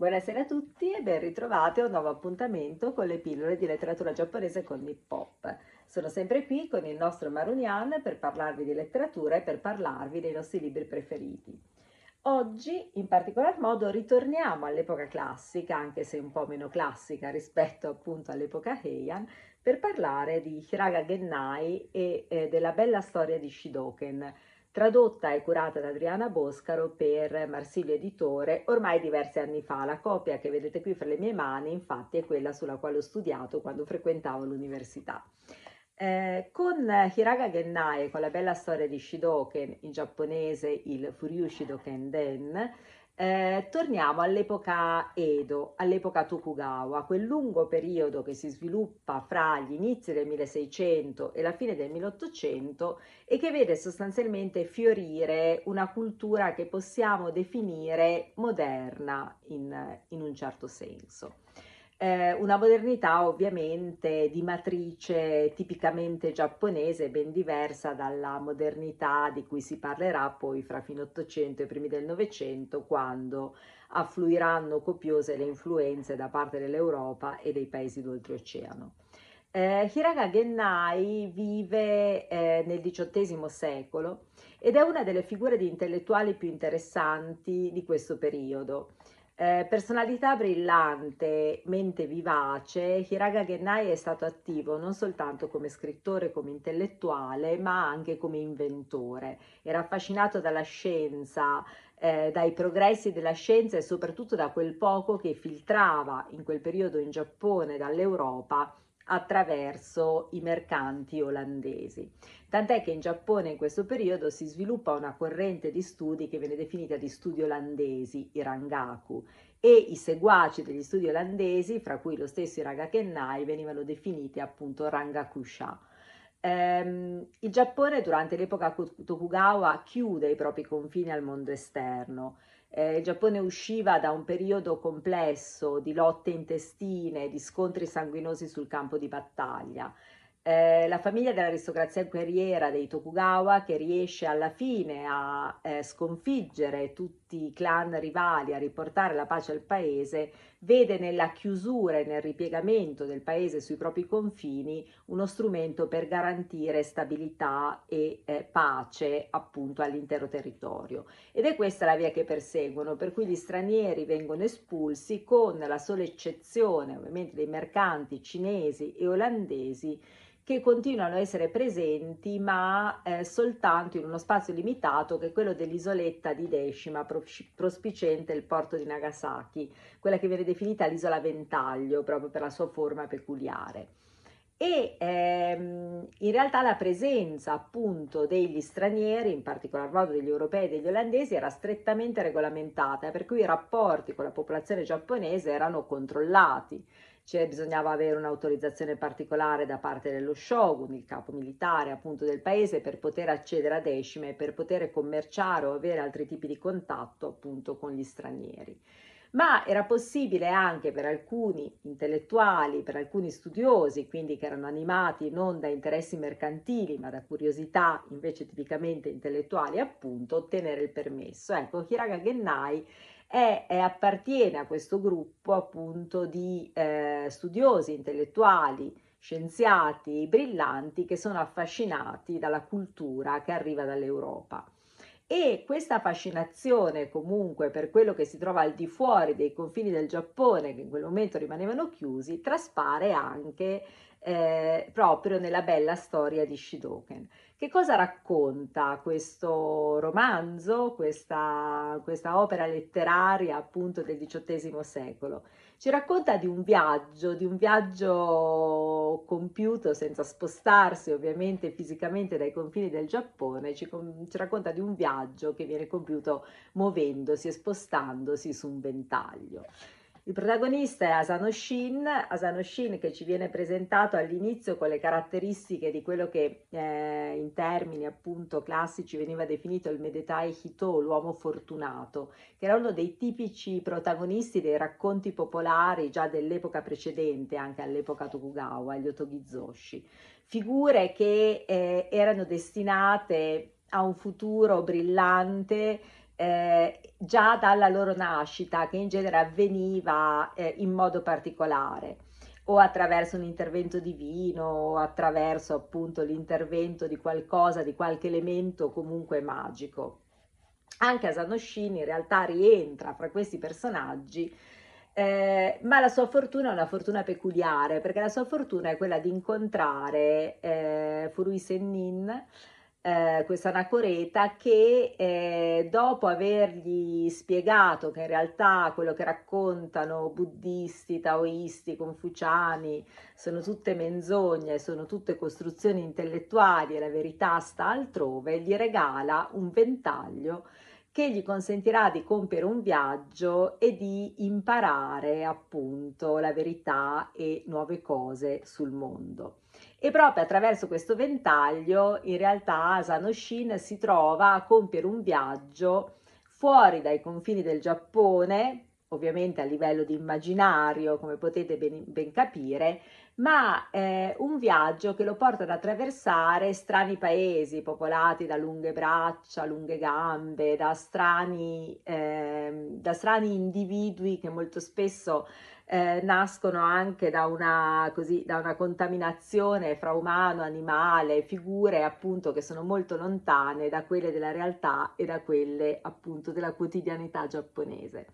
Buonasera a tutti e ben ritrovati a un nuovo appuntamento con le pillole di letteratura giapponese con Nippop. Sono sempre qui con il nostro Marunian per parlarvi di letteratura e per parlarvi dei nostri libri preferiti. Oggi, in particolar modo, ritorniamo all'epoca classica, anche se un po' meno classica rispetto appunto all'epoca Heian, per parlare di Hiraga Gennai e eh, della bella storia di Shidoken, tradotta e curata da Adriana Boscaro per Marsilio Editore ormai diversi anni fa. La copia che vedete qui fra le mie mani, infatti, è quella sulla quale ho studiato quando frequentavo l'università. Eh, con Hiraga Gennai, con la bella storia di Shidoken, in giapponese il Furyu Shidoken Den, eh, torniamo all'epoca Edo, all'epoca Tokugawa, quel lungo periodo che si sviluppa fra gli inizi del 1600 e la fine del 1800 e che vede sostanzialmente fiorire una cultura che possiamo definire moderna in, in un certo senso eh, una modernità ovviamente di matrice tipicamente giapponese, ben diversa dalla modernità di cui si parlerà poi fra fine 800 e primi del Novecento, quando affluiranno copiose le influenze da parte dell'Europa e dei paesi d'oltreoceano. Eh, Hiraga Gennai vive eh, nel XVIII secolo ed è una delle figure di intellettuali più interessanti di questo periodo. Eh, personalità brillante, mente vivace, Hiraga Gennai è stato attivo non soltanto come scrittore, come intellettuale, ma anche come inventore. Era affascinato dalla scienza, eh, dai progressi della scienza e soprattutto da quel poco che filtrava in quel periodo in Giappone dall'Europa attraverso i mercanti olandesi. Tant'è che in Giappone in questo periodo si sviluppa una corrente di studi che viene definita di studi olandesi, i rangaku, e i seguaci degli studi olandesi, fra cui lo stesso Iraga Kennai, venivano definiti appunto rangakusha. Um, il Giappone durante l'epoca Tokugawa chiude i propri confini al mondo esterno eh, il Giappone usciva da un periodo complesso di lotte intestine, di scontri sanguinosi sul campo di battaglia. Eh, la famiglia dell'aristocrazia guerriera dei Tokugawa che riesce alla fine a eh, sconfiggere tutti i clan rivali, a riportare la pace al paese, vede nella chiusura e nel ripiegamento del paese sui propri confini uno strumento per garantire stabilità e eh, pace appunto all'intero territorio. Ed è questa la via che perseguono, per cui gli stranieri vengono espulsi con la sola eccezione ovviamente dei mercanti cinesi e olandesi che continuano a essere presenti ma eh, soltanto in uno spazio limitato che è quello dell'isoletta di Decima prospicente il porto di Nagasaki, quella che viene definita l'isola ventaglio proprio per la sua forma peculiare. E ehm, in realtà la presenza appunto degli stranieri, in particolar modo degli europei e degli olandesi, era strettamente regolamentata, per cui i rapporti con la popolazione giapponese erano controllati cioè bisognava avere un'autorizzazione particolare da parte dello shogun, il capo militare appunto del paese, per poter accedere a decime, per poter commerciare o avere altri tipi di contatto appunto con gli stranieri. Ma era possibile anche per alcuni intellettuali, per alcuni studiosi, quindi che erano animati non da interessi mercantili, ma da curiosità invece tipicamente intellettuali, appunto, ottenere il permesso. Ecco, Hiraga Gennai è, è, appartiene a questo gruppo appunto di eh, studiosi intellettuali, scienziati brillanti che sono affascinati dalla cultura che arriva dall'Europa. E questa fascinazione comunque per quello che si trova al di fuori dei confini del Giappone, che in quel momento rimanevano chiusi, traspare anche eh, proprio nella bella storia di Shidoken. Che cosa racconta questo romanzo, questa, questa opera letteraria appunto del XVIII secolo? Ci racconta di un viaggio, di un viaggio compiuto senza spostarsi ovviamente fisicamente dai confini del Giappone, ci, ci racconta di un viaggio che viene compiuto muovendosi e spostandosi su un ventaglio. Il protagonista è Asano Shin, Asano Shin che ci viene presentato all'inizio con le caratteristiche di quello che eh, in termini appunto classici veniva definito il Medetai Hito, l'uomo fortunato, che era uno dei tipici protagonisti dei racconti popolari già dell'epoca precedente, anche all'epoca Tokugawa, gli Otogizoshi. Figure che eh, erano destinate a un futuro brillante eh, già dalla loro nascita, che in genere avveniva eh, in modo particolare o attraverso un intervento divino o attraverso appunto l'intervento di qualcosa, di qualche elemento comunque magico. Anche Asanoshin in realtà rientra fra questi personaggi eh, ma la sua fortuna è una fortuna peculiare, perché la sua fortuna è quella di incontrare eh, Furui Sennin, eh, questa anacoreta che eh, dopo avergli spiegato che in realtà quello che raccontano buddisti, taoisti, confuciani sono tutte menzogne, sono tutte costruzioni intellettuali e la verità sta altrove, gli regala un ventaglio che gli consentirà di compiere un viaggio e di imparare appunto la verità e nuove cose sul mondo. E proprio attraverso questo ventaglio in realtà Asano Shin si trova a compiere un viaggio fuori dai confini del Giappone, ovviamente a livello di immaginario, come potete ben, ben capire, ma eh, un viaggio che lo porta ad attraversare strani paesi popolati da lunghe braccia, lunghe gambe, da strani, eh, da strani individui che molto spesso eh, nascono anche da una, così, da una contaminazione fra umano, animale, figure appunto che sono molto lontane da quelle della realtà e da quelle appunto della quotidianità giapponese.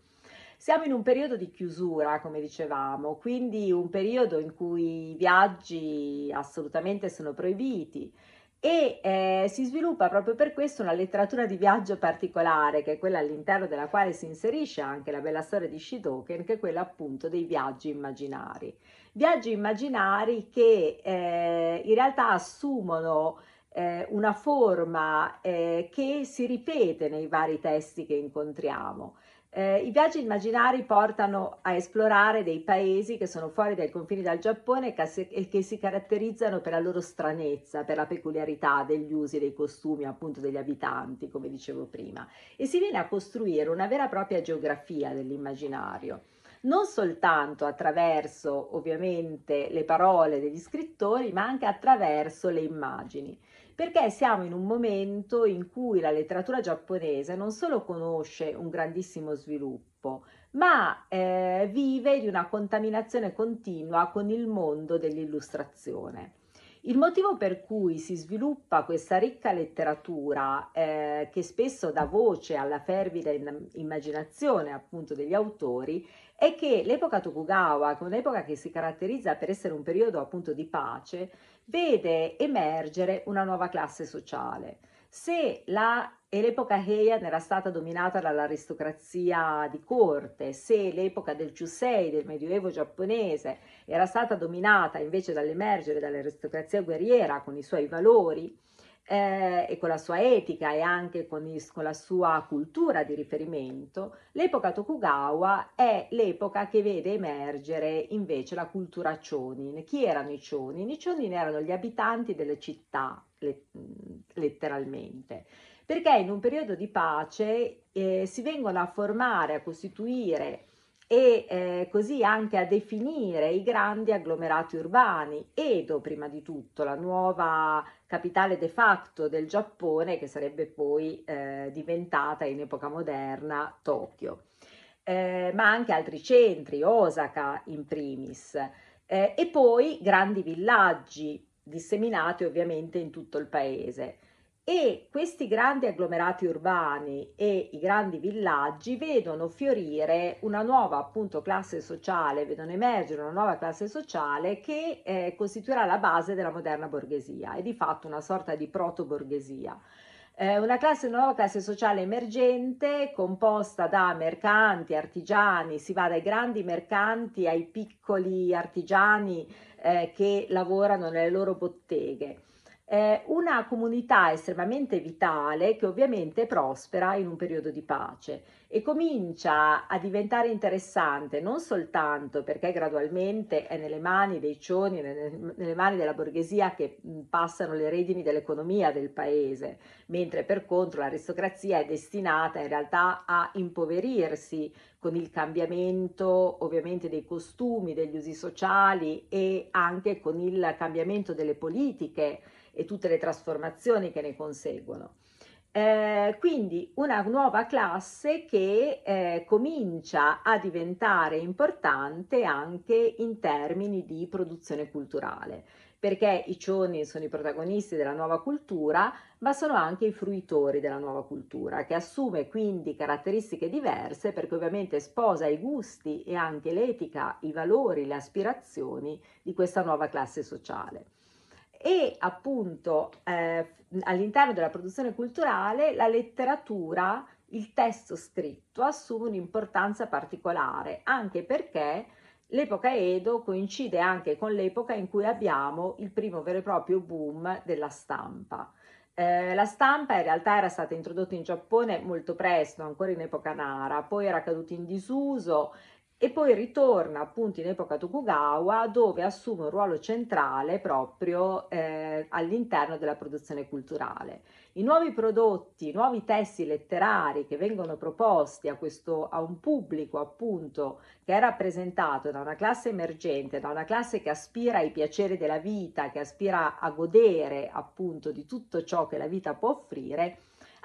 Siamo in un periodo di chiusura, come dicevamo, quindi un periodo in cui i viaggi assolutamente sono proibiti e eh, si sviluppa proprio per questo una letteratura di viaggio particolare, che è quella all'interno della quale si inserisce anche la bella storia di Shidoken, che è quella appunto dei viaggi immaginari. Viaggi immaginari che eh, in realtà assumono eh, una forma eh, che si ripete nei vari testi che incontriamo. Eh, I viaggi immaginari portano a esplorare dei paesi che sono fuori dai confini del Giappone e che si caratterizzano per la loro stranezza, per la peculiarità degli usi, dei costumi appunto degli abitanti, come dicevo prima. E si viene a costruire una vera e propria geografia dell'immaginario non soltanto attraverso ovviamente le parole degli scrittori, ma anche attraverso le immagini perché siamo in un momento in cui la letteratura giapponese non solo conosce un grandissimo sviluppo, ma eh, vive di una contaminazione continua con il mondo dell'illustrazione. Il motivo per cui si sviluppa questa ricca letteratura eh, che spesso dà voce alla fervida immaginazione appunto degli autori è che l'epoca Tokugawa, che è un'epoca che si caratterizza per essere un periodo appunto di pace, vede emergere una nuova classe sociale. Se la, l'epoca Heian era stata dominata dall'aristocrazia di corte, se l'epoca del Chusei, del medioevo giapponese, era stata dominata invece dall'emergere dall'aristocrazia guerriera con i suoi valori, eh, e con la sua etica e anche con, il, con, la sua cultura di riferimento, l'epoca Tokugawa è l'epoca che vede emergere invece la cultura Chonin. Chi erano i Chonin? I Chonin erano gli abitanti delle città, letteralmente perché in un periodo di pace eh, si vengono a formare, a costituire e eh, così anche a definire i grandi agglomerati urbani. Edo, prima di tutto, la nuova capitale de facto del Giappone, che sarebbe poi eh, diventata in epoca moderna Tokyo, eh, ma anche altri centri, Osaka in primis, eh, e poi grandi villaggi disseminati ovviamente in tutto il paese e questi grandi agglomerati urbani e i grandi villaggi vedono fiorire una nuova appunto classe sociale, vedono emergere una nuova classe sociale che eh, costituirà la base della moderna borghesia, è di fatto una sorta di proto-borghesia. Eh, una, classe, una nuova classe sociale emergente composta da mercanti, artigiani, si va dai grandi mercanti ai piccoli artigiani eh, che lavorano nelle loro botteghe eh, una comunità estremamente vitale che ovviamente prospera in un periodo di pace e comincia a diventare interessante non soltanto perché gradualmente è nelle mani dei cioni, nelle, mani della borghesia che passano le redini dell'economia del paese, mentre per contro l'aristocrazia è destinata in realtà a impoverirsi con il cambiamento ovviamente dei costumi, degli usi sociali e anche con il cambiamento delle politiche e tutte le trasformazioni che ne conseguono. Eh, quindi una nuova classe che eh, comincia a diventare importante anche in termini di produzione culturale, perché i cioni sono i protagonisti della nuova cultura, ma sono anche i fruitori della nuova cultura, che assume quindi caratteristiche diverse perché ovviamente sposa i gusti e anche l'etica, i valori, le aspirazioni di questa nuova classe sociale e appunto eh, all'interno della produzione culturale la letteratura, il testo scritto assume un'importanza particolare, anche perché l'epoca Edo coincide anche con l'epoca in cui abbiamo il primo vero e proprio boom della stampa. Eh, la stampa in realtà era stata introdotta in Giappone molto presto, ancora in epoca Nara, poi era caduta in disuso e poi ritorna appunto in epoca Tokugawa dove assume un ruolo centrale proprio eh, all'interno della produzione culturale. I nuovi prodotti, i nuovi testi letterari che vengono proposti a, questo, a un pubblico appunto che è rappresentato da una classe emergente, da una classe che aspira ai piaceri della vita, che aspira a godere appunto di tutto ciò che la vita può offrire,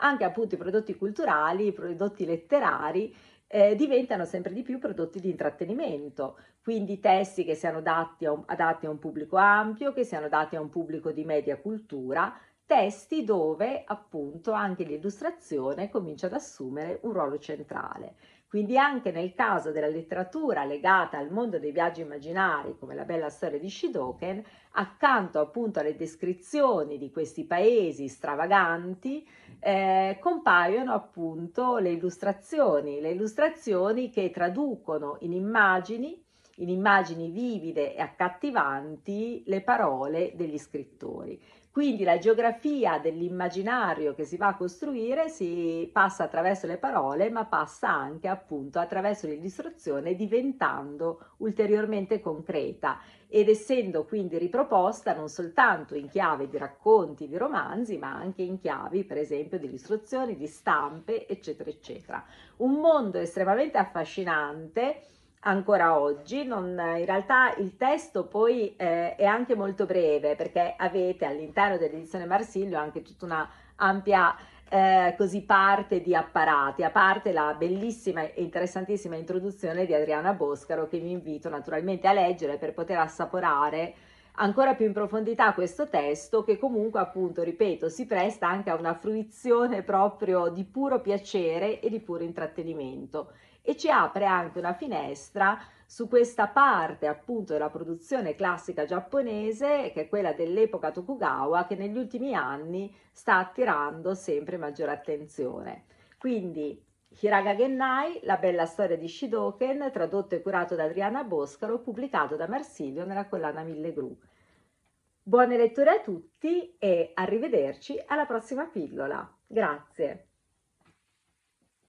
anche appunto i prodotti culturali, i prodotti letterari eh, diventano sempre di più prodotti di intrattenimento, quindi testi che siano adatti a, un, adatti a un pubblico ampio, che siano adatti a un pubblico di media cultura, testi dove appunto anche l'illustrazione comincia ad assumere un ruolo centrale. Quindi anche nel caso della letteratura legata al mondo dei viaggi immaginari, come la bella storia di Shidoken, accanto appunto alle descrizioni di questi paesi stravaganti, eh, compaiono appunto le illustrazioni, le illustrazioni che traducono in immagini, in immagini vivide e accattivanti, le parole degli scrittori. Quindi la geografia dell'immaginario che si va a costruire si passa attraverso le parole, ma passa anche appunto attraverso l'illustrazione diventando ulteriormente concreta ed essendo quindi riproposta non soltanto in chiave di racconti, di romanzi, ma anche in chiavi per esempio di illustrazioni, di stampe, eccetera, eccetera. Un mondo estremamente affascinante ancora oggi. Non, in realtà il testo poi eh, è anche molto breve perché avete all'interno dell'edizione Marsilio anche tutta una ampia eh, così parte di apparati, a parte la bellissima e interessantissima introduzione di Adriana Boscaro che vi invito naturalmente a leggere per poter assaporare ancora più in profondità questo testo che comunque appunto ripeto si presta anche a una fruizione proprio di puro piacere e di puro intrattenimento e ci apre anche una finestra su questa parte appunto della produzione classica giapponese che è quella dell'epoca Tokugawa che negli ultimi anni sta attirando sempre maggiore attenzione. Quindi Hiraga Gennai, La bella storia di Shidoken, tradotto e curato da Adriana Boscaro, pubblicato da Marsilio nella collana Mille Gru. Buone letture a tutti e arrivederci alla prossima pillola. Grazie.